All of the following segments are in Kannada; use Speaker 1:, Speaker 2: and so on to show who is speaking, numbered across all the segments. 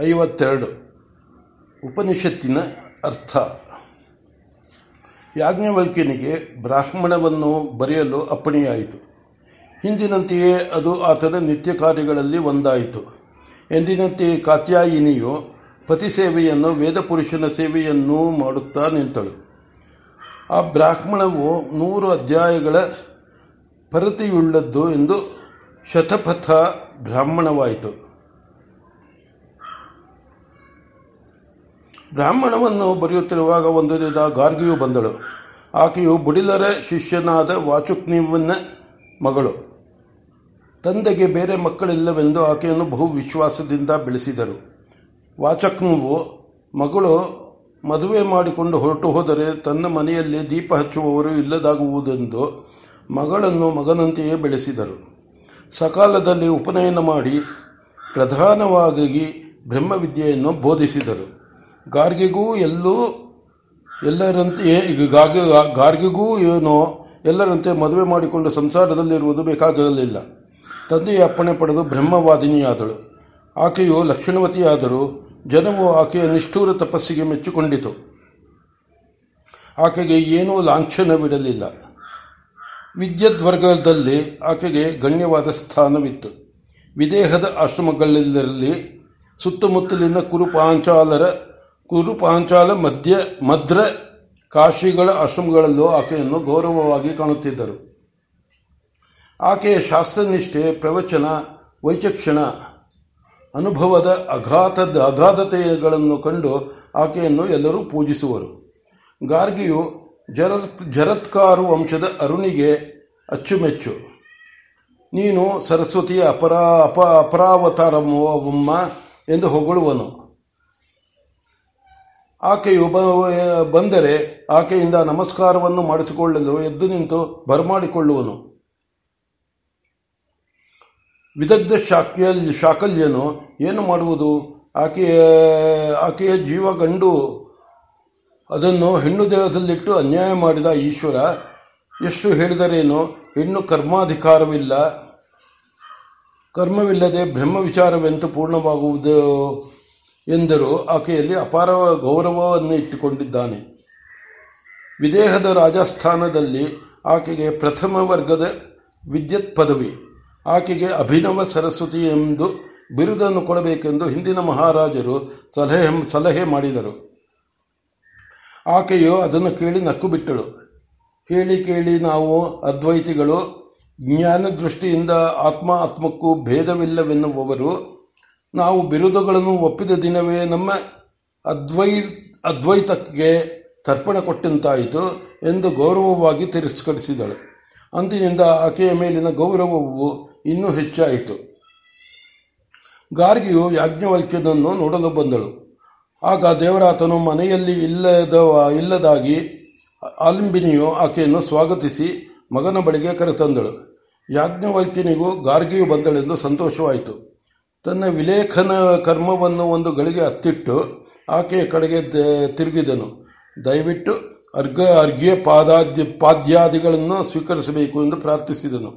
Speaker 1: ಐವತ್ತೆರಡು. ಉಪನಿಷತ್ತಿನ ಅರ್ಥ. ಯಾಜ್ಞವಲ್ಕ್ಯನಿಗೆ ಬ್ರಾಹ್ಮಣವನ್ನು ಬರೆಯಲು ಅಪ್ಪಣೆಯಾಯಿತು. ಹಿಂದಿನಂತೆಯೇ ಅದು ಆತನ ನಿತ್ಯ ಕಾರ್ಯಗಳಲ್ಲಿ ಒಂದಾಯಿತು. ಎಂದಿನಂತೆಯೇ ಕಾತ್ಯಾಯಿನಿಯು ಪತಿ ಸೇವೆಯನ್ನು ವೇದಪುರುಷನ ಸೇವೆಯನ್ನೂ ಮಾಡುತ್ತಾ ನಿಂತಳು. ಆ ಬ್ರಾಹ್ಮಣವು ನೂರು ಅಧ್ಯಾಯಗಳ ಪರತೆಯುಳ್ಳದ್ದು ಎಂದು ಶತಪಥ ಬ್ರಾಹ್ಮಣವಾಯಿತು. ಬ್ರಾಹ್ಮಣವನ್ನು ಬರೆಯುತ್ತಿರುವಾಗ ಒಂದು ದಿನ ಗಾರ್ಗಿಯು ಬಂದಳು. ಆಕೆಯು ಬುಡಿಲರ ಶಿಷ್ಯನಾದ ವಾಚುಕ್ನಿವನ ಮಗಳು. ತಂದೆಗೆ ಬೇರೆ ಮಕ್ಕಳಿಲ್ಲವೆಂದು ಆಕೆಯನ್ನು ಬಹು ವಿಶ್ವಾಸದಿಂದ ಬೆಳೆಸಿದರು. ವಾಚಕ್ನುವು ಮಗಳು ಮದುವೆ ಮಾಡಿಕೊಂಡು ಹೊರಟು ಹೋದರೆ ತನ್ನ ಮನೆಯಲ್ಲಿ ದೀಪ ಹಚ್ಚುವವರು ಇಲ್ಲದಾಗುವುದೆಂದು ಮಗಳನ್ನು ಮಗನಂತೆಯೇ ಬೆಳೆಸಿದರು. ಸಕಾಲದಲ್ಲಿ ಉಪನಯನ ಮಾಡಿ ಪ್ರಧಾನವಾಗಿ ಬ್ರಹ್ಮವಿದ್ಯೆಯನ್ನು ಬೋಧಿಸಿದರು. ಗಾರ್ಗಿಗೂ ಎಲ್ಲೂ ಎಲ್ಲರಂತೆ ಗಾರ್ಗಿಗೂ ಏನೋ ಎಲ್ಲರಂತೆ ಮದುವೆ ಮಾಡಿಕೊಂಡು ಸಂಸಾರದಲ್ಲಿರುವುದು ಬೇಕಾಗಲಿಲ್ಲ. ತಂದೆಯ ಅಪ್ಪಣೆ ಪಡೆದು ಬ್ರಹ್ಮವಾದಿನಿಯಾದಳು. ಆಕೆಯು ಲಕ್ಷಣವತಿಯಾದರೂ ಜನವು ಆಕೆಯ ನಿಷ್ಠೂರ ತಪಸ್ಸಿಗೆ ಮೆಚ್ಚಿಕೊಂಡಿತು. ಆಕೆಗೆ ಏನೂ ಲಾಂಛನವಿಡಲಿಲ್ಲ. ವಿದ್ಯದ್ವರ್ಗದಲ್ಲಿ ಆಕೆಗೆ ಗಣ್ಯವಾದ ಸ್ಥಾನವಿತ್ತು. ವಿದೇಹದ ಆಶ್ರಮಗಳೆಲ್ಲರಲ್ಲಿ ಸುತ್ತಮುತ್ತಲಿನ ಕುರುಪಾಂಚಾಲರ ಕುರುಪಾಂಚಾಲ ಮಧ್ಯ ಮದ್ರ ಕಾಶಿಗಳ ಆಶ್ರಮಗಳಲ್ಲೂ ಆಕೆಯನ್ನು ಗೌರವವಾಗಿ ಕಾಣುತ್ತಿದ್ದರು. ಆಕೆಯ ಶಾಸ್ತ್ರನಿಷ್ಠೆ, ಪ್ರವಚನ, ವೈಚಕ್ಷಣ, ಅನುಭವದ ಅಘಾತದ ಅಗಾಧತೆಗಳನ್ನು ಕಂಡು ಆಕೆಯನ್ನು ಎಲ್ಲರೂ ಪೂಜಿಸುವರು. ಗಾರ್ಗಿಯು ಜರತ್ ಜರತ್ಕಾರು ವಂಶದ ಅರುಣಿಗೆ ಅಚ್ಚುಮೆಚ್ಚು. ನೀನು ಸರಸ್ವತಿಯ ಅಪರಾ ಅಪ ಅಪರಾವತಾರಮ್ಮ ಎಂದು ಹೊಗಳುವನು. ಆಕೆಯು ಬಂದರೆ ಆಕೆಯಿಂದ ನಮಸ್ಕಾರವನ್ನು ಮಾಡಿಸಿಕೊಳ್ಳಲು ಎದ್ದು ನಿಂತು ಬರಮಾಡಿಕೊಳ್ಳುವನು. ವಿದಗ್ಧ ಶಾಕ್ಯ ಶಾಕಲ್ಯನು ಏನು ಮಾಡುವುದು? ಆಕೆಯ ಆಕೆಯ ಜೀವ ಗಂಡು ಅದನ್ನು ಹೆಣ್ಣು ದೇಹದಲ್ಲಿಟ್ಟು ಅನ್ಯಾಯ ಮಾಡಿದ ಈಶ್ವರ, ಎಷ್ಟು ಹೇಳಿದರೇನು? ಹೆಣ್ಣು ಕರ್ಮಾಧಿಕಾರವಿಲ್ಲ. ಕರ್ಮವಿಲ್ಲದೆ ಬ್ರಹ್ಮ ವಿಚಾರವೆಂತು ಪೂರ್ಣವಾಗುವುದು? ಎಂದರು, ಆಕೆಯಲ್ಲಿ ಅಪಾರ ಗೌರವವನ್ನು ಇಟ್ಟುಕೊಂಡಿದ್ದಾನೆ. ವಿದೇಹದ ರಾಜಸ್ಥಾನದಲ್ಲಿ ಆಕೆಗೆ ಪ್ರಥಮ ವರ್ಗದ ವಿದ್ಯುತ್ ಪದವಿ. ಆಕೆಗೆ ಅಭಿನವ ಸರಸ್ವತಿ ಎಂದು ಬಿರುದನ್ನು ಕೊಡಬೇಕೆಂದು ಹಿಂದಿನ ಮಹಾರಾಜರು ಸಲಹೆ ಸಲಹೆ ಮಾಡಿದರು. ಆಕೆಯು ಅದನ್ನು ಕೇಳಿ ನಕ್ಕು ಬಿಟ್ಟಳು ಕೇಳಿ ಕೇಳಿ ನಾವು ಅದ್ವೈತಿಗಳು, ಜ್ಞಾನ ದೃಷ್ಟಿಯಿಂದ ಆತ್ಮ ಆತ್ಮಕ್ಕೂ ಭೇದವಿಲ್ಲವೆನ್ನುವವರು ನಾವು ಬಿರುದುಗಳನ್ನು ಒಪ್ಪಿದ ದಿನವೇ ನಮ್ಮ ಅದ್ವೈ ಅದ್ವೈತಕ್ಕೆ ತರ್ಪಣ ಕೊಟ್ಟಂತಾಯಿತು ಎಂದು ಗೌರವವಾಗಿ ತಿರಸ್ಕರಿಸಿದಳು. ಅಂದಿನಿಂದ ಆಕೆಯ ಮೇಲಿನ ಗೌರವವು ಇನ್ನೂ ಹೆಚ್ಚಾಯಿತು. ಗಾರ್ಗಿಯು ಯಾಜ್ಞವಲ್ಕ್ಯನನ್ನು ನೋಡಲು ಬಂದಳು. ಆಗ ದೇವರಾತನು ಮನೆಯಲ್ಲಿ ಇಲ್ಲದ ಇಲ್ಲದಾಗಿ ಆಲಿಂಬಿನಿಯು ಆಕೆಯನ್ನು ಸ್ವಾಗತಿಸಿ ಮಗನ ಬಳಿಗೆ ಕರೆತಂದಳು. ಯಾಜ್ಞವಲ್ಕ್ಯನಿಗೂ ಗಾರ್ಗಿಯು ಬಂದಳೆಂದು ಸಂತೋಷವಾಯಿತು. ತನ್ನ ವಿಲೇಖನ ಕರ್ಮವನ್ನು ಒಂದು ಗಳಿಗೆ ಅತ್ತಿಟ್ಟು ಆಕೆಯ ಕಡೆಗೆ ತಿರುಗಿದನು. ದಯವಿಟ್ಟು ಅರ್ಘ ಅರ್ಘ್ಯ ಪಾದಾದ್ಯ ಪಾದ್ಯಾದಿಗಳನ್ನು ಸ್ವೀಕರಿಸಬೇಕು ಎಂದು ಪ್ರಾರ್ಥಿಸಿದನು.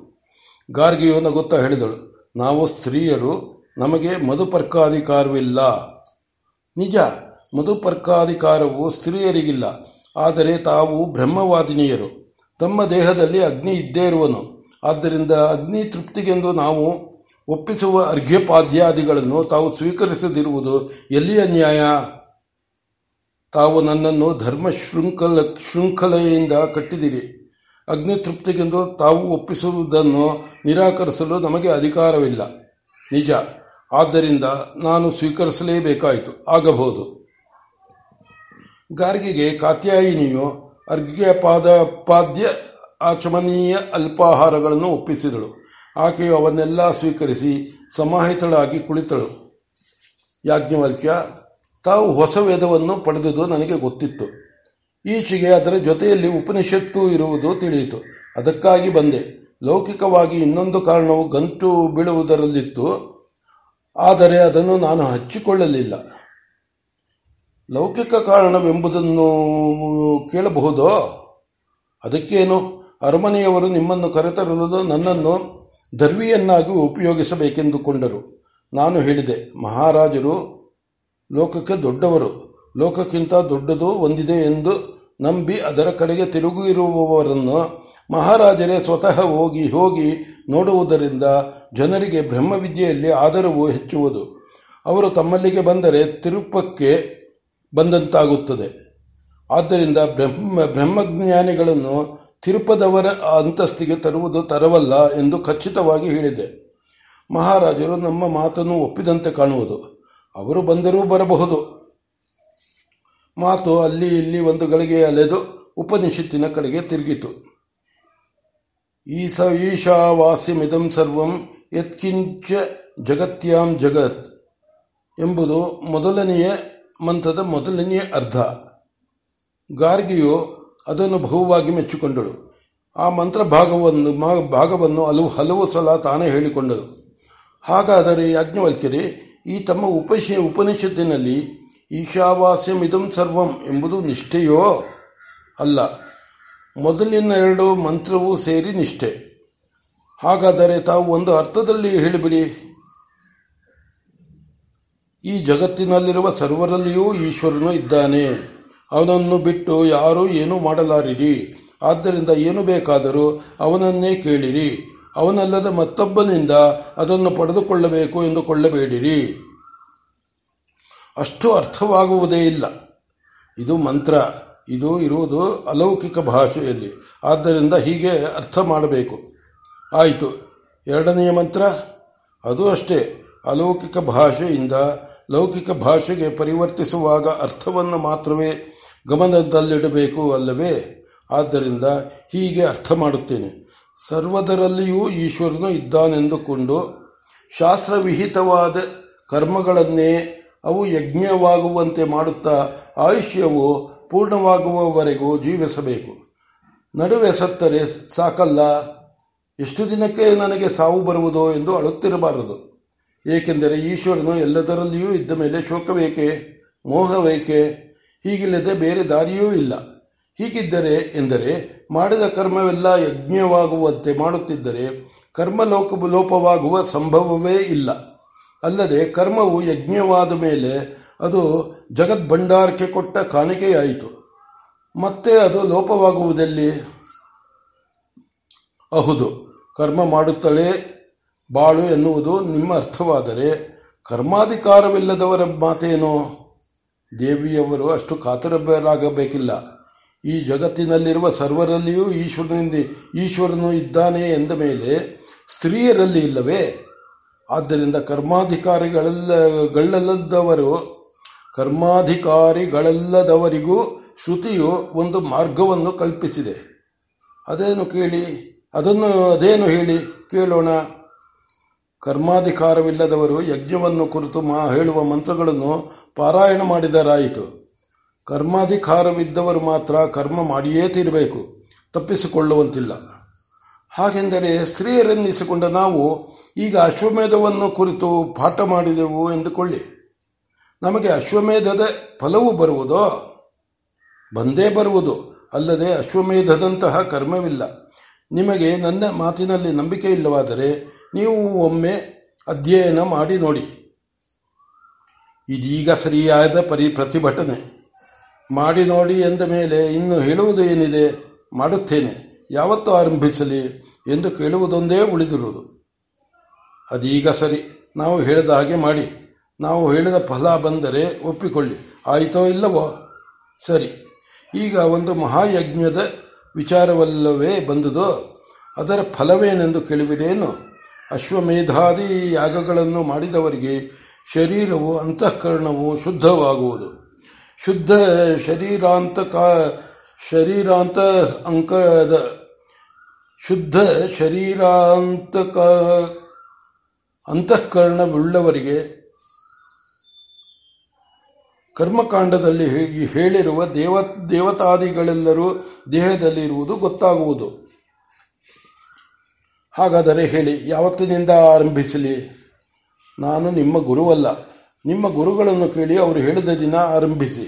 Speaker 1: ಗಾರ್ಗಿಯು ನಗುತ್ತಾ ಹೇಳಿದಳು, ನಾವು ಸ್ತ್ರೀಯರು, ನಮಗೆ ಮಧುಪರ್ಕಾಧಿಕಾರವಿಲ್ಲ. ನಿಜ, ಮಧುಪರ್ಕಾಧಿಕಾರವು ಸ್ತ್ರೀಯರಿಗಿಲ್ಲ, ಆದರೆ ತಾವು ಬ್ರಹ್ಮವಾದಿನಿಯರು. ತಮ್ಮ ದೇಹದಲ್ಲಿ ಅಗ್ನಿ ಇದ್ದೇ ಇರುವನು. ಆದ್ದರಿಂದ ಅಗ್ನಿ ತೃಪ್ತಿಗೆಂದು ನಾವು ಒಪ್ಪಿಸುವ ಅರ್ಘ್ಯಪಾದ್ಯಾದಿಗಳನ್ನು ತಾವು ಸ್ವೀಕರಿಸದಿರುವುದು ಎಲ್ಲಿಯ ನ್ಯಾಯ? ತಾವು ನನ್ನನ್ನು ಧರ್ಮ ಶೃಂಖಲ ಶೃಂಖಲೆಯಿಂದ ಕಟ್ಟಿದಿರಿ ಅಗ್ನಿತೃಪ್ತಿಗೆಂದು ತಾವು ಒಪ್ಪಿಸುವುದನ್ನು ನಿರಾಕರಿಸಲು ನಮಗೆ ಅಧಿಕಾರವಿಲ್ಲ. ನಿಜ. ಆದ್ದರಿಂದ ನಾನು ಸ್ವೀಕರಿಸಲೇಬೇಕಾಯಿತು. ಆಗಬಹುದು. ಗಾರ್ಗಿಗೆ ಕಾತ್ಯಾಯಿನಿಯು ಅರ್ಘ್ಯಪಾದ ಪಾದ್ಯ ಆಚಮನೀಯ ಅಲ್ಪಾಹಾರಗಳನ್ನು ಒಪ್ಪಿಸಿದಳು. ಆಕೆಯು ಅವನ್ನೆಲ್ಲ ಸ್ವೀಕರಿಸಿ ಸಮಾಹಿತಳಾಗಿ ಕುಳಿತಳು. ಯಾಜ್ಞವಲ್ಕ್ಯ, ತಾವು ಹೊಸ ವೇದವನ್ನು ಪಡೆದುದು ನನಗೆ ಗೊತ್ತಿತ್ತು. ಈಚೆಗೆ ಅದರ ಜೊತೆಯಲ್ಲಿ ಉಪನಿಷತ್ತು ಇರುವುದು ತಿಳಿಯಿತು. ಅದಕ್ಕಾಗಿ ಬಂದೆ. ಲೌಕಿಕವಾಗಿ ಇನ್ನೊಂದು ಕಾರಣವು ಗಂಟು ಬೀಳುವುದರಲ್ಲಿತ್ತು. ಆದರೆ ಅದನ್ನು ನಾನು ಹಚ್ಚಿಕೊಳ್ಳಲಿಲ್ಲ. ಲೌಕಿಕ ಕಾರಣವೆಂಬುದನ್ನು ಕೇಳಬಹುದೋ? ಅದಕ್ಕೇನು? ಅರಮನೆಯವರು ನಿಮ್ಮನ್ನು ಕರೆತರಲು ನನ್ನನ್ನು ದರ್ವಿಯನ್ನಾಗಿ ಉಪಯೋಗಿಸಬೇಕೆಂದುಕೊಂಡರು. ನಾನು ಹೇಳಿದೆ, ಮಹಾರಾಜರು ಲೋಕಕ್ಕೆ ದೊಡ್ಡವರು, ಲೋಕಕ್ಕಿಂತ ದೊಡ್ಡದು ಒಂದಿದೆ ಎಂದು ನಂಬಿ ಅದರ ಕಡೆಗೆ ತಿರುಗಿರುವವರನ್ನು ಮಹಾರಾಜರೇ ಸ್ವತಃ ಹೋಗಿ ಹೋಗಿ ನೋಡುವುದರಿಂದ ಜನರಿಗೆ ಬ್ರಹ್ಮವಿದ್ಯೆಯಲ್ಲಿ ಆದರವು ಹೆಚ್ಚುವುದು. ಅವರು ತಮ್ಮಲ್ಲಿಗೆ ಬಂದರೆ ತಿರುಪಕ್ಕೆ ಬಂದಂತಾಗುತ್ತದೆ. ಆದ್ದರಿಂದ ಬ್ರಹ್ಮ, ಬ್ರಹ್ಮಜ್ಞಾನಿಗಳನ್ನು ತಿರುಪದವರ ಅಂತಸ್ತಿಗೆ ತರುವುದು ತರವಲ್ಲ ಎಂದು ಖಚಿತವಾಗಿ ಹೇಳಿದೆ ಮಹಾರಾಜರು ನಮ್ಮ ಮಾತನ್ನು ಒಪ್ಪಿದಂತೆ ಕಾಣುವುದು. ಅವರು ಬಂದರೂ ಬರಬಹುದು. ಮಾತು ಅಲ್ಲಿ ಇಲ್ಲಿ ಒಂದು ಗಳಿಗೆ ಅಲೆದು ಉಪನಿಷತ್ತಿನ ಕಡೆಗೆ ತಿರುಗಿತು. ಈಸ ಈಶಾವಾಸ್ಯಮಿದಂ ಸರ್ವಂ ಯತ್ಕಿಂಚ ಜಗತ್ಯಾಂ ಜಗತ್ ಎಂಬುದು ಮೊದಲನೆಯ ಮಂತ್ರದ ಮೊದಲನೆಯ ಅರ್ಧ. ಗಾರ್ಗಿಯು ಅದನ್ನು ಬಹುವಾಗಿ ಮೆಚ್ಚಿಕೊಂಡಳು. ಆ ಮಂತ್ರ ಭಾಗವನ್ನು ಭಾಗವನ್ನು ಹಲವು ಹಲವು ಸಲ ತಾನೇ ಹೇಳಿಕೊಂಡಳು. ಹಾಗಾದರೆ ಯಾಜ್ಞವಲ್ಕ್ಯರೇ, ಈ ತಮ್ಮ ಉಪಶ, ಉಪನಿಷತ್ತಿನಲ್ಲಿ ಈಶಾವಾಸ್ಯಮಿದಂ ಸರ್ವಂ ಎಂಬುದು ನಿಷ್ಠೆಯೋ? ಅಲ್ಲ, ಮೊದಲಿನ ಎರಡು ಮಂತ್ರವೂ ಸೇರಿ ನಿಷ್ಠೆ. ಹಾಗಾದರೆ ತಾವು ಒಂದು ಅರ್ಥದಲ್ಲಿ ಹೇಳಿಬಿಡಿ. ಈ ಜಗತ್ತಿನಲ್ಲಿರುವ ಸರ್ವರಲ್ಲಿಯೂ ಈಶ್ವರನು ಇದ್ದಾನೆ. ಅವನನ್ನು ಬಿಟ್ಟು ಯಾರೂ ಏನೂ ಮಾಡಲಾರಿರಿ. ಆದ್ದರಿಂದ ಏನು ಬೇಕಾದರೂ ಅವನನ್ನೇ ಕೇಳಿರಿ. ಅವನಲ್ಲದ ಮತ್ತೊಬ್ಬನಿಂದ ಅದನ್ನು ಪಡೆದುಕೊಳ್ಳಬೇಕು ಎಂದುಕೊಳ್ಳಬೇಡಿರಿ ಅಷ್ಟು ಅರ್ಥವಾಗುವುದೇ ಇಲ್ಲ. ಇದು ಮಂತ್ರ. ಇದು ಇರುವುದು ಅಲೌಕಿಕ ಭಾಷೆಯಲ್ಲಿ. ಆದ್ದರಿಂದ ಹೀಗೆ ಅರ್ಥ ಮಾಡಬೇಕು. ಆಯಿತು. ಎರಡನೆಯ ಮಂತ್ರ. ಅದು ಅಷ್ಟೇ. ಅಲೌಕಿಕ ಭಾಷೆಯಿಂದ ಲೌಕಿಕ ಭಾಷೆಗೆ ಪರಿವರ್ತಿಸುವಾಗ ಅರ್ಥವನ್ನು ಮಾತ್ರವೇ ಗಮನದಲ್ಲಿಡಬೇಕು ಅಲ್ಲವೇ? ಆದ್ದರಿಂದ ಹೀಗೆ ಅರ್ಥ ಮಾಡುತ್ತೇನೆ. ಸರ್ವದರಲ್ಲಿಯೂ ಈಶ್ವರನು ಇದ್ದಾನೆಂದುಕೊಂಡು ಶಾಸ್ತ್ರವಿಹಿತವಾದ ಕರ್ಮಗಳನ್ನೇ ಅವು ಯಜ್ಞವಾಗುವಂತೆ ಮಾಡುತ್ತಾ ಆಯುಷ್ಯವು ಪೂರ್ಣವಾಗುವವರೆಗೂ ಜೀವಿಸಬೇಕು. ನಡುವೆ ಸತ್ತರೆ ಸಾಕಲ್ಲ. ಎಷ್ಟು ದಿನಕ್ಕೆ ನನಗೆ ಸಾವು ಬರುವುದು ಎಂದು ಅಳುತ್ತಿರಬಾರದು. ಏಕೆಂದರೆ ಈಶ್ವರನು ಎಲ್ಲದರಲ್ಲಿಯೂ ಇದ್ದ ಮೇಲೆ ಶೋಕವೇಕೆ? ಮೋಹವೇಕೆ? ಹೀಗಿಲ್ಲದೆ ಬೇರೆ ದಾರಿಯೂ ಇಲ್ಲ. ಹೀಗಿದ್ದರೆ ಎಂದರೆ, ಮಾಡಿದ ಕರ್ಮವೆಲ್ಲ ಯಜ್ಞವಾಗುವಂತೆ ಮಾಡುತ್ತಿದ್ದರೆ ಕರ್ಮ ಲೋಕ ಲೋಪವಾಗುವ ಸಂಭವವೇ ಇಲ್ಲ. ಅಲ್ಲದೆ ಕರ್ಮವು ಯಜ್ಞವಾದ ಮೇಲೆ ಅದು ಜಗದ್ಭಂಡಾರಕ್ಕೆ ಕೊಟ್ಟ ಕಾಣಿಕೆಯಾಯಿತು. ಮತ್ತೆ ಅದು ಲೋಪವಾಗುವುದಲ್ಲಿ? ಅಹುದು, ಕರ್ಮ ಮಾಡುತ್ತಲೇ ಬಾಳು ಎನ್ನುವುದು ನಿಮ್ಮ ಅರ್ಥವಾದರೆ, ಕರ್ಮಾಧಿಕಾರವಿಲ್ಲದವರ ಮಾತೇನೋ? ದೇವಿಯವರು ಅಷ್ಟು ಕಾತರರಾಗಬೇಕಿಲ್ಲ ಈ ಜಗತ್ತಿನಲ್ಲಿರುವ ಸರ್ವರಲ್ಲಿಯೂ ಈಶ್ವರನಿಂದ ಈಶ್ವರನು ಇದ್ದಾನೆ ಎಂದ ಮೇಲೆ ಸ್ತ್ರೀಯರಲ್ಲಿ ಇಲ್ಲವೇ? ಆದ್ದರಿಂದ ಕರ್ಮಾಧಿಕಾರಿಗಳಲ್ಲಗಳಲ್ಲದವರು ಕರ್ಮಾಧಿಕಾರಿಗಳಲ್ಲದವರಿಗೂ ಶ್ರುತಿಯು ಒಂದು ಮಾರ್ಗವನ್ನು ಕಲ್ಪಿಸಿದೆ. ಅದೇನು ಕೇಳಿ, ಅದನ್ನು, ಅದೇನು ಹೇಳಿ ಕೇಳೋಣ? ಕರ್ಮಾಧಿಕಾರವಿಲ್ಲದವರು ಯಜ್ಞವನ್ನು ಕುರಿತು ಮಾ ಹೇಳುವ ಮಂತ್ರಗಳನ್ನು ಪಾರಾಯಣ ಮಾಡಿದರಾಯಿತು. ಕರ್ಮಾಧಿಕಾರವಿದ್ದವರು ಮಾತ್ರ ಕರ್ಮ ಮಾಡಿಯೇ ತೀರಬೇಕು, ತಪ್ಪಿಸಿಕೊಳ್ಳುವಂತಿಲ್ಲ. ಹಾಗೆಂದರೆ ಸ್ತ್ರೀಯರೆನ್ನಿಸಿಕೊಂಡ ನಾವು ಈಗ ಅಶ್ವಮೇಧವನ್ನು ಕುರಿತು ಪಾಠ ಮಾಡಿದೆವು ಎಂದುಕೊಳ್ಳಿ. ನಮಗೆ ಅಶ್ವಮೇಧದ ಫಲವು ಬರುವುದೋ? ಬಂದೇ ಬರುವುದು, ಅಲ್ಲದೆ ಅಶ್ವಮೇಧದಂತಹ ಕರ್ಮವಿಲ್ಲ. ನಿಮಗೆ ನನ್ನ ಮಾತಿನಲ್ಲಿ ನಂಬಿಕೆ ಇಲ್ಲವಾದರೆ ನೀವು ಒಮ್ಮೆ ಅಧ್ಯಯನ ಮಾಡಿ ನೋಡಿ. ಇದೀಗ ಸರಿಯಾದ ಪರಿ ಪ್ರತಿಭಟನೆ. ಮಾಡಿ ನೋಡಿ ಎಂದ ಮೇಲೆ ಇನ್ನು ಹೇಳುವುದು ಏನಿದೆ? ಮಾಡುತ್ತೇನೆ. ಯಾವತ್ತು ಆರಂಭಿಸಲಿ ಎಂದು ಕೇಳುವುದೊಂದೇ ಉಳಿದಿರುವುದು. ಅದೀಗ ಸರಿ. ನಾವು ಹೇಳಿದ ಹಾಗೆ ಮಾಡಿ. ನಾವು ಹೇಳಿದ ಫಲ ಬಂದರೆ ಒಪ್ಪಿಕೊಳ್ಳಿ. ಆಯಿತೋ ಇಲ್ಲವೋ? ಸರಿ. ಈಗ ಒಂದು ಮಹಾಯಜ್ಞದ ವಿಚಾರವಲ್ಲವೇ ಬಂದುದೋ? ಅದರ ಫಲವೇನೆಂದು ಕೇಳುವಿರೇನು ಅಶ್ವಮೇಧಾದಿ ಯಾಗಗಳನ್ನು ಮಾಡಿದವರಿಗೆ ಶರೀರವು, ಅಂತಃಕರಣವು ಶುದ್ಧವಾಗುವುದು. ಶುದ್ಧ ಶರೀರಾಂತ ಶರೀರಾಂತ ಅಂಕದ ಶುದ್ಧ ಶರೀರಾಂತಕ ಅಂತಃಕರಣವುಳ್ಳವರಿಗೆ ಕರ್ಮಕಾಂಡದಲ್ಲಿ ಹೇಳಿರುವ ದೇವ, ದೇವತಾದಿಗಳೆಲ್ಲರೂ ದೇಹದಲ್ಲಿರುವುದು ಗೊತ್ತಾಗುವುದು. ಹಾಗಾದರೆ ಹೇಳಿ, ಯಾವತ್ತಿನಿಂದ ಆರಂಭಿಸಲಿ? ನಾನು ನಿಮ್ಮ ಗುರುವಲ್ಲ. ನಿಮ್ಮ ಗುರುಗಳನ್ನು ಕೇಳಿ ಅವರು ಹೇಳಿದ ದಿನ ಆರಂಭಿಸಿ.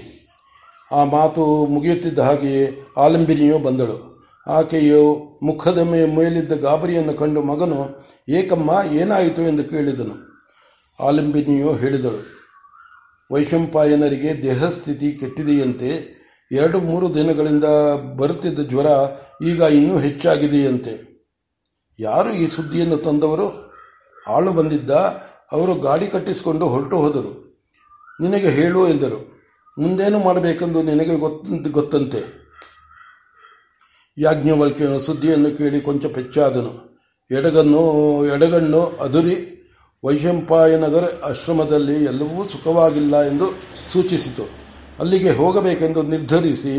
Speaker 1: ಆ ಮಾತು ಮುಗಿಯುತ್ತಿದ್ದ ಹಾಗೆಯೇ ಆಲಂಬಿನಿಯು ಬಂದಳು. ಆಕೆಯು ಮುಖದ ಮೇಲಿದ್ದ ಗಾಬರಿಯನ್ನು ಕಂಡು ಮಗನು, ಏಕಮ್ಮ, ಏನಾಯಿತು ಎಂದು ಕೇಳಿದನು. ಆಲಂಬಿನಿಯು ಹೇಳಿದಳು, ವೈಶಂಪಾಯನರಿಗೆ ದೇಹಸ್ಥಿತಿ ಕೆಟ್ಟಿದೆಯಂತೆ, ಎರಡು ಮೂರು ದಿನಗಳಿಂದ ಬರುತ್ತಿದ್ದ ಜ್ವರ ಈಗ ಇನ್ನೂ ಹೆಚ್ಚಾಗಿದೆಯಂತೆ. ಯಾರು ಈ ಸುದ್ದಿಯನ್ನು ತಂದವರು? ಆಳು ಬಂದಿದ್ದ, ಅವರು ಗಾಡಿ ಕಟ್ಟಿಸಿಕೊಂಡು ಹೊರಟು ಹೋದರು. ನಿನಗೆ ಹೇಳು ಎಂದರು. ಮುಂದೇನು ಮಾಡಬೇಕೆಂದು ನಿನಗೆ ಗೊತ್ತಂತೆ ಯಾಜ್ಞವಲ್ಕಿಯನ್ನು ಸುದ್ದಿಯನ್ನು ಕೇಳಿ ಕೊಂಚ ಪೆಚ್ಚಾದನು ಎಡಗನ್ನು, ಎಡಗಣ್ಣು ಅದುರಿ ವೈಶಂಪಾಯನಗರ ಆಶ್ರಮದಲ್ಲಿ ಎಲ್ಲವೂ ಸುಖವಾಗಿಲ್ಲ ಎಂದು ಸೂಚಿಸಿತು. ಅಲ್ಲಿಗೆ ಹೋಗಬೇಕೆಂದು ನಿರ್ಧರಿಸಿ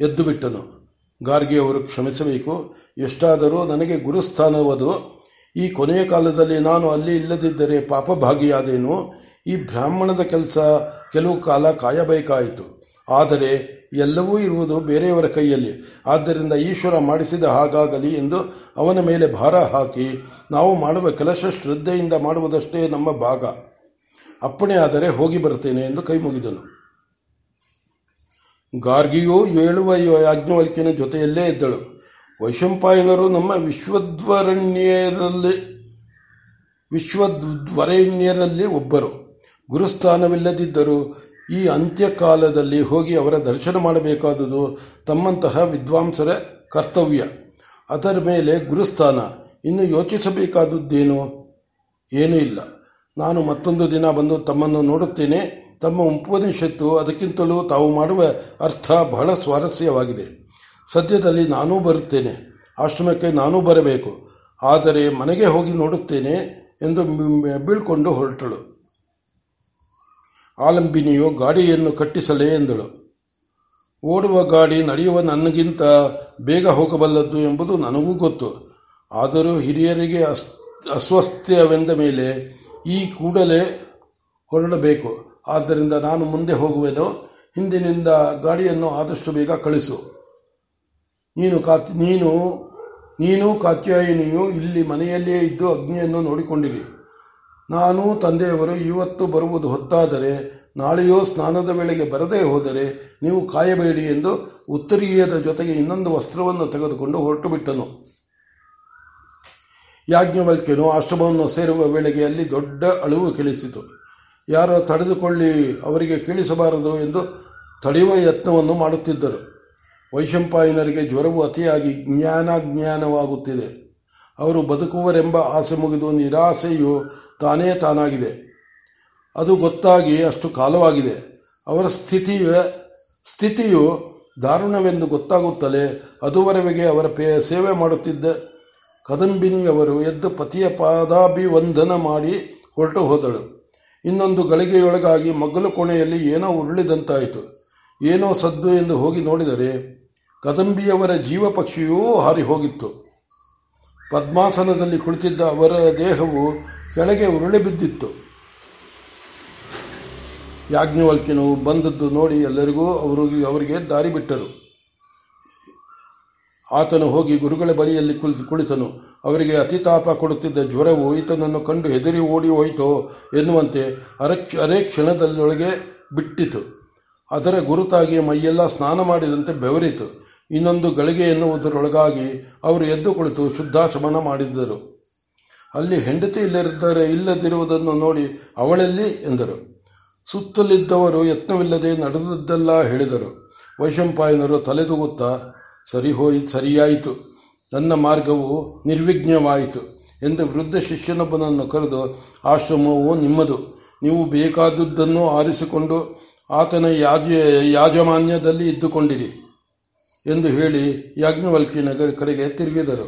Speaker 1: ಎದ್ದು ಬಿಟ್ಟನು. ಗಾರ್ಗಿಯವರು ಕ್ಷಮಿಸಬೇಕು. ಎಷ್ಟಾದರೂ ನನಗೆ ಗುರುಸ್ಥಾನವದು. ಈ ಕೊನೆಯ ಕಾಲದಲ್ಲಿ ನಾನು ಅಲ್ಲಿ ಇಲ್ಲದಿದ್ದರೆ ಪಾಪಭಾಗಿಯಾದೇನು. ಈ ಬ್ರಾಹ್ಮಣದ ಕೆಲಸ ಕೆಲವು ಕಾಲ ಕಾಯಬೇಕಾಯಿತು. ಆದರೆ ಎಲ್ಲವೂ ಇರುವುದು ಬೇರೆಯವರ ಕೈಯಲ್ಲಿ. ಆದ್ದರಿಂದ ಈಶ್ವರ ಮಾಡಿಸಿದ ಹಾಗಾಗಲಿ ಎಂದು ಅವನ ಮೇಲೆ ಭಾರ ಹಾಕಿ, ನಾವು ಮಾಡುವ ಕೆಲಸ ಶ್ರದ್ಧೆಯಿಂದ ಮಾಡುವುದಷ್ಟೇ ನಮ್ಮ ಭಾಗ. ಅಪ್ಪಣೆ ಆದರೆ ಹೋಗಿ ಬರುತ್ತೇನೆ ಎಂದು ಕೈ ಮುಗಿದನು ಗಾರ್ಗಿಯು ಏಳುವ ಯಾಜ್ಞವಲ್ಕಿನ ಜೊತೆಯಲ್ಲೇ ಇದ್ದಳು. ವೈಶಂಪಾಯನರು ನಮ್ಮ ವಿಶ್ವದ್ವರಣ್ಯರಲ್ಲಿ ವಿಶ್ವದ್ವರಣ್ಯರಲ್ಲಿ ಒಬ್ಬರು. ಗುರುಸ್ಥಾನವಿಲ್ಲದಿದ್ದರೂ ಈ ಅಂತ್ಯಕಾಲದಲ್ಲಿ ಹೋಗಿ ಅವರ ದರ್ಶನ ಮಾಡಬೇಕಾದುದು ತಮ್ಮಂತಹ ವಿದ್ವಾಂಸರ ಕರ್ತವ್ಯ. ಅದರ ಮೇಲೆ ಗುರುಸ್ಥಾನ. ಇನ್ನು ಯೋಚಿಸಬೇಕಾದದ್ದೇನು? ಏನೂ ಇಲ್ಲ. ನಾನು ಮತ್ತೊಂದು ದಿನ ಬಂದು ತಮ್ಮನ್ನು ನೋಡುತ್ತೇನೆ. ತಮ್ಮ ಉಪನಿಷತ್ತು ಅದಕ್ಕಿಂತಲೂ ತಾವು ಮಾಡುವ ಅರ್ಥ ಬಹಳ ಸ್ವಾರಸ್ಯವಾಗಿದೆ. ಸದ್ಯದಲ್ಲಿ ನಾನೂ ಬರುತ್ತೇನೆ. ಆಶ್ರಮಕ್ಕೆ ನಾನೂ ಬರಬೇಕು. ಆದರೆ ಮನೆಗೆ ಹೋಗಿ ನೋಡುತ್ತೇನೆ ಎಂದು ಬೀಳ್ಕೊಂಡು ಹೊರಟಳು. ಆಲಂಬಿನಿಯು ಗಾಡಿಯನ್ನು ಕಟ್ಟಿಸಲೇ ಎಂದಳು. ಓಡುವ ಗಾಡಿ ನಡೆಯುವ ನನಗಿಂತ ಬೇಗ ಹೋಗಬಲ್ಲದ್ದು ಎಂಬುದು ನನಗೂ ಗೊತ್ತು. ಆದರೂ ಹಿರಿಯರಿಗೆ ಅಸ್, ಅಸ್ವಸ್ಥ್ಯವೆಂದ ಮೇಲೆ ಈ ಕೂಡಲೇ ಹೊರಡಬೇಕು. ಆದ್ದರಿಂದ ನಾನು ಮುಂದೆ ಹೋಗುವೆನು, ಹಿಂದಿನಿಂದ ಗಾಡಿಯನ್ನು ಆದಷ್ಟು ಬೇಗ ಕಳಿಸು. ನೀನು ಕಾತ್, ನೀನು ನೀನು ಕಾತ್ಯಾಯಿನಿಯು ಇಲ್ಲಿ ಮನೆಯಲ್ಲಿಯೇ ಇದ್ದು ಅಗ್ನಿಯನ್ನು ನೋಡಿಕೊಂಡಿರಿ. ನಾನು ತಂದೆಯವರು ಇವತ್ತು ಬರುವುದು ಹೊತ್ತಾದರೆ, ನಾಳೆಯೋ ಸ್ನಾನದ ವೇಳೆಗೆ ಬರದೇ ಹೋದರೆ ನೀವು ಕಾಯಬೇಡಿ ಎಂದು ಉತ್ತರೀಯದ ಜೊತೆಗೆ ಇನ್ನೊಂದು ವಸ್ತ್ರವನ್ನು ತೆಗೆದುಕೊಂಡು ಹೊರಟು ಬಿಟ್ಟನು ಯಾಜ್ಞವಲ್ಕ್ಯನು ಆಶ್ರಮವನ್ನು ಸೇರುವ ವೇಳೆಗೆ ಅಲ್ಲಿ ದೊಡ್ಡ ಅಳುವು ಕೇಳಿಸಿತು. ಯಾರೋ ತಡೆದುಕೊಳ್ಳಿ, ಅವರಿಗೆ ಕೇಳಿಸಬಾರದು ಎಂದು ತಡೆಯುವ ಯತ್ನವನ್ನು ಮಾಡುತ್ತಿದ್ದರು. ವೈಶಂಪಾಯನರಿಗೆ ಜ್ವರವು ಅತಿಯಾಗಿ ಜ್ಞಾನಾಜ್ಞಾನವಾಗುತ್ತಿದೆ. ಅವರು ಬದುಕುವರೆಂಬ ಆಸೆ ಮುಗಿದು ನಿರಾಸೆಯು ತಾನೇ ತಾನಾಗಿದೆ. ಅದು ಗೊತ್ತಾಗಿ ಅಷ್ಟು ಕಾಲವಾಗಿದೆ. ಅವರ ಸ್ಥಿತಿಯ, ಸ್ಥಿತಿಯು ದಾರುಣವೆಂದು ಗೊತ್ತಾಗುತ್ತಲೇ ಅದುವರೆಗೆ ಅವರ ಪೇ, ಸೇವೆ ಮಾಡುತ್ತಿದ್ದ ಕದಂಬಿನಿಯವರು ಎದ್ದು ಪತಿಯ ಪಾದಾಭಿವಂದನ ಮಾಡಿ ಹೊರಟು ಹೋದಳು. ಇನ್ನೊಂದು ಗಳಿಗೆಯೊಳಗಾಗಿ ಮಗ್ಗಲು ಕೋಣೆಯಲ್ಲಿ ಏನೋ ಉರುಳಿದಂತಾಯಿತು. ಏನೋ ಸದ್ದು ಎಂದು ಹೋಗಿ ನೋಡಿದರೆ ಕದಂಬಿಯವರ ಜೀವ ಪಕ್ಷಿಯೂ ಹಾರಿ ಹೋಗಿತ್ತು ಪದ್ಮಾಸನದಲ್ಲಿ ಕುಳಿತಿದ್ದ ಅವರ ದೇಹವು ಕೆಳಗೆ ಉರುಳಿ ಬಿದ್ದಿತ್ತು. ಯಾಜ್ಞವಲ್ಕಿನವು ಬಂದದ್ದು ನೋಡಿ ಎಲ್ಲರಿಗೂ ಅವರು ಅವರಿಗೆ ದಾರಿ ಬಿಟ್ಟರು. ಆತನು ಹೋಗಿ ಗುರುಗಳ ಬಳಿಯಲ್ಲಿ ಕುಳಿತು ಕುಳಿತನು. ಅವರಿಗೆ ಅತಿತಾಪ ಕೊಡುತ್ತಿದ್ದ ಜ್ವರವು ಈತನನ್ನು ಕಂಡು ಹೆದರಿ ಓಡಿ ಹೋಯಿತೋ ಎನ್ನುವಂತೆ ಅರಕ್ಷ ಅರೆ ಕ್ಷಣದಲ್ಲೊಳಗೆ ಬಿಟ್ಟಿತು. ಅದರ ಗುರುತಾಗಿ ಮೈಯೆಲ್ಲ ಸ್ನಾನ ಮಾಡಿದಂತೆ ಬೆವರಿತು. ಇನ್ನೊಂದು ಗಳಿಗೆ ಎನ್ನುವುದರೊಳಗಾಗಿ ಅವರು ಎದ್ದು ಕುಳಿತು ಶುದ್ಧಾಶಮನ ಮಾಡಿದ್ದರು. ಅಲ್ಲಿ ಹೆಂಡತಿ ಇಲ್ಲದಿದ್ದರೆ ಇಲ್ಲದಿರುವುದನ್ನು ನೋಡಿ ಅವಳೆಲ್ಲಿ ಎಂದರು. ಸುತ್ತಲಿದ್ದವರು ಯತ್ನವಿಲ್ಲದೆ ನಡೆದದ್ದೆಲ್ಲ ಹೇಳಿದರು. ವೈಶಂಪಾಯನರು ತಲೆದೂಗುತ್ತಾ ಸರಿ ಹೋಯಿ ಸರಿಯಾಯಿತು. ನನ್ನ ಮಾರ್ಗವು ನಿರ್ವಿಘ್ನವಾಯಿತು ಎಂದು ವೃದ್ಧ ಶಿಷ್ಯನೊಬ್ಬನನ್ನು ಕರೆದು, ಆಶ್ರಮವು ನಿಮ್ಮದು. ನೀವು ಬೇಕಾದದ್ದನ್ನು ಆರಿಸಿಕೊಂಡು ಆತನ ಯಾಜ, ಯಾಜಮಾನ್ಯದಲ್ಲಿ ಇದ್ದುಕೊಂಡಿರಿ ಎಂದು ಹೇಳಿ ಯಾಜ್ಞವಲ್ಕಿನ ಕಡೆಗೆ ತಿರುಗಿದರು.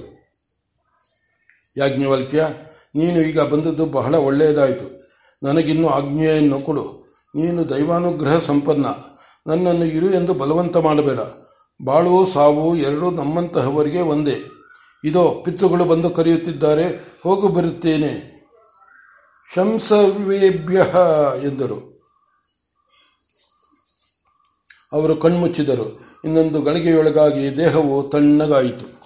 Speaker 1: ಯಾಜ್ಞವಲ್ಕ್ಯ, ನೀನು ಈಗ ಬಂದದ್ದು ಬಹಳ ಒಳ್ಳೆಯದಾಯಿತು. ನನಗಿನ್ನು ಆಜ್ಞೆಯನ್ನು ಕೊಡು. ನೀನು ದೈವಾನುಗ್ರಹ ಸಂಪನ್ನ. ನನ್ನನ್ನು ಇರು ಎಂದು ಬಲವಂತ ಮಾಡಬೇಡ. ಬಾಳು ಸಾವು ಎರಡೂ ನಮ್ಮಂತಹವರಿಗೆ ಒಂದೇ. ಇದೋ, ಪಿತೃಗಳು ಬಂದು ಕರೆಯುತ್ತಿದ್ದಾರೆ, ಹೋಗು ಬರುತ್ತೇನೆ. ಶಂಸವೇಭ್ಯ ಎಂದರು. ಅವರು ಕಣ್ಮುಚ್ಚಿದರು. ಇನ್ನೊಂದು ಗಳಿಗೆಯೊಳಗಾಗಿ ದೇಹವು ತಣ್ಣಗಾಯಿತು.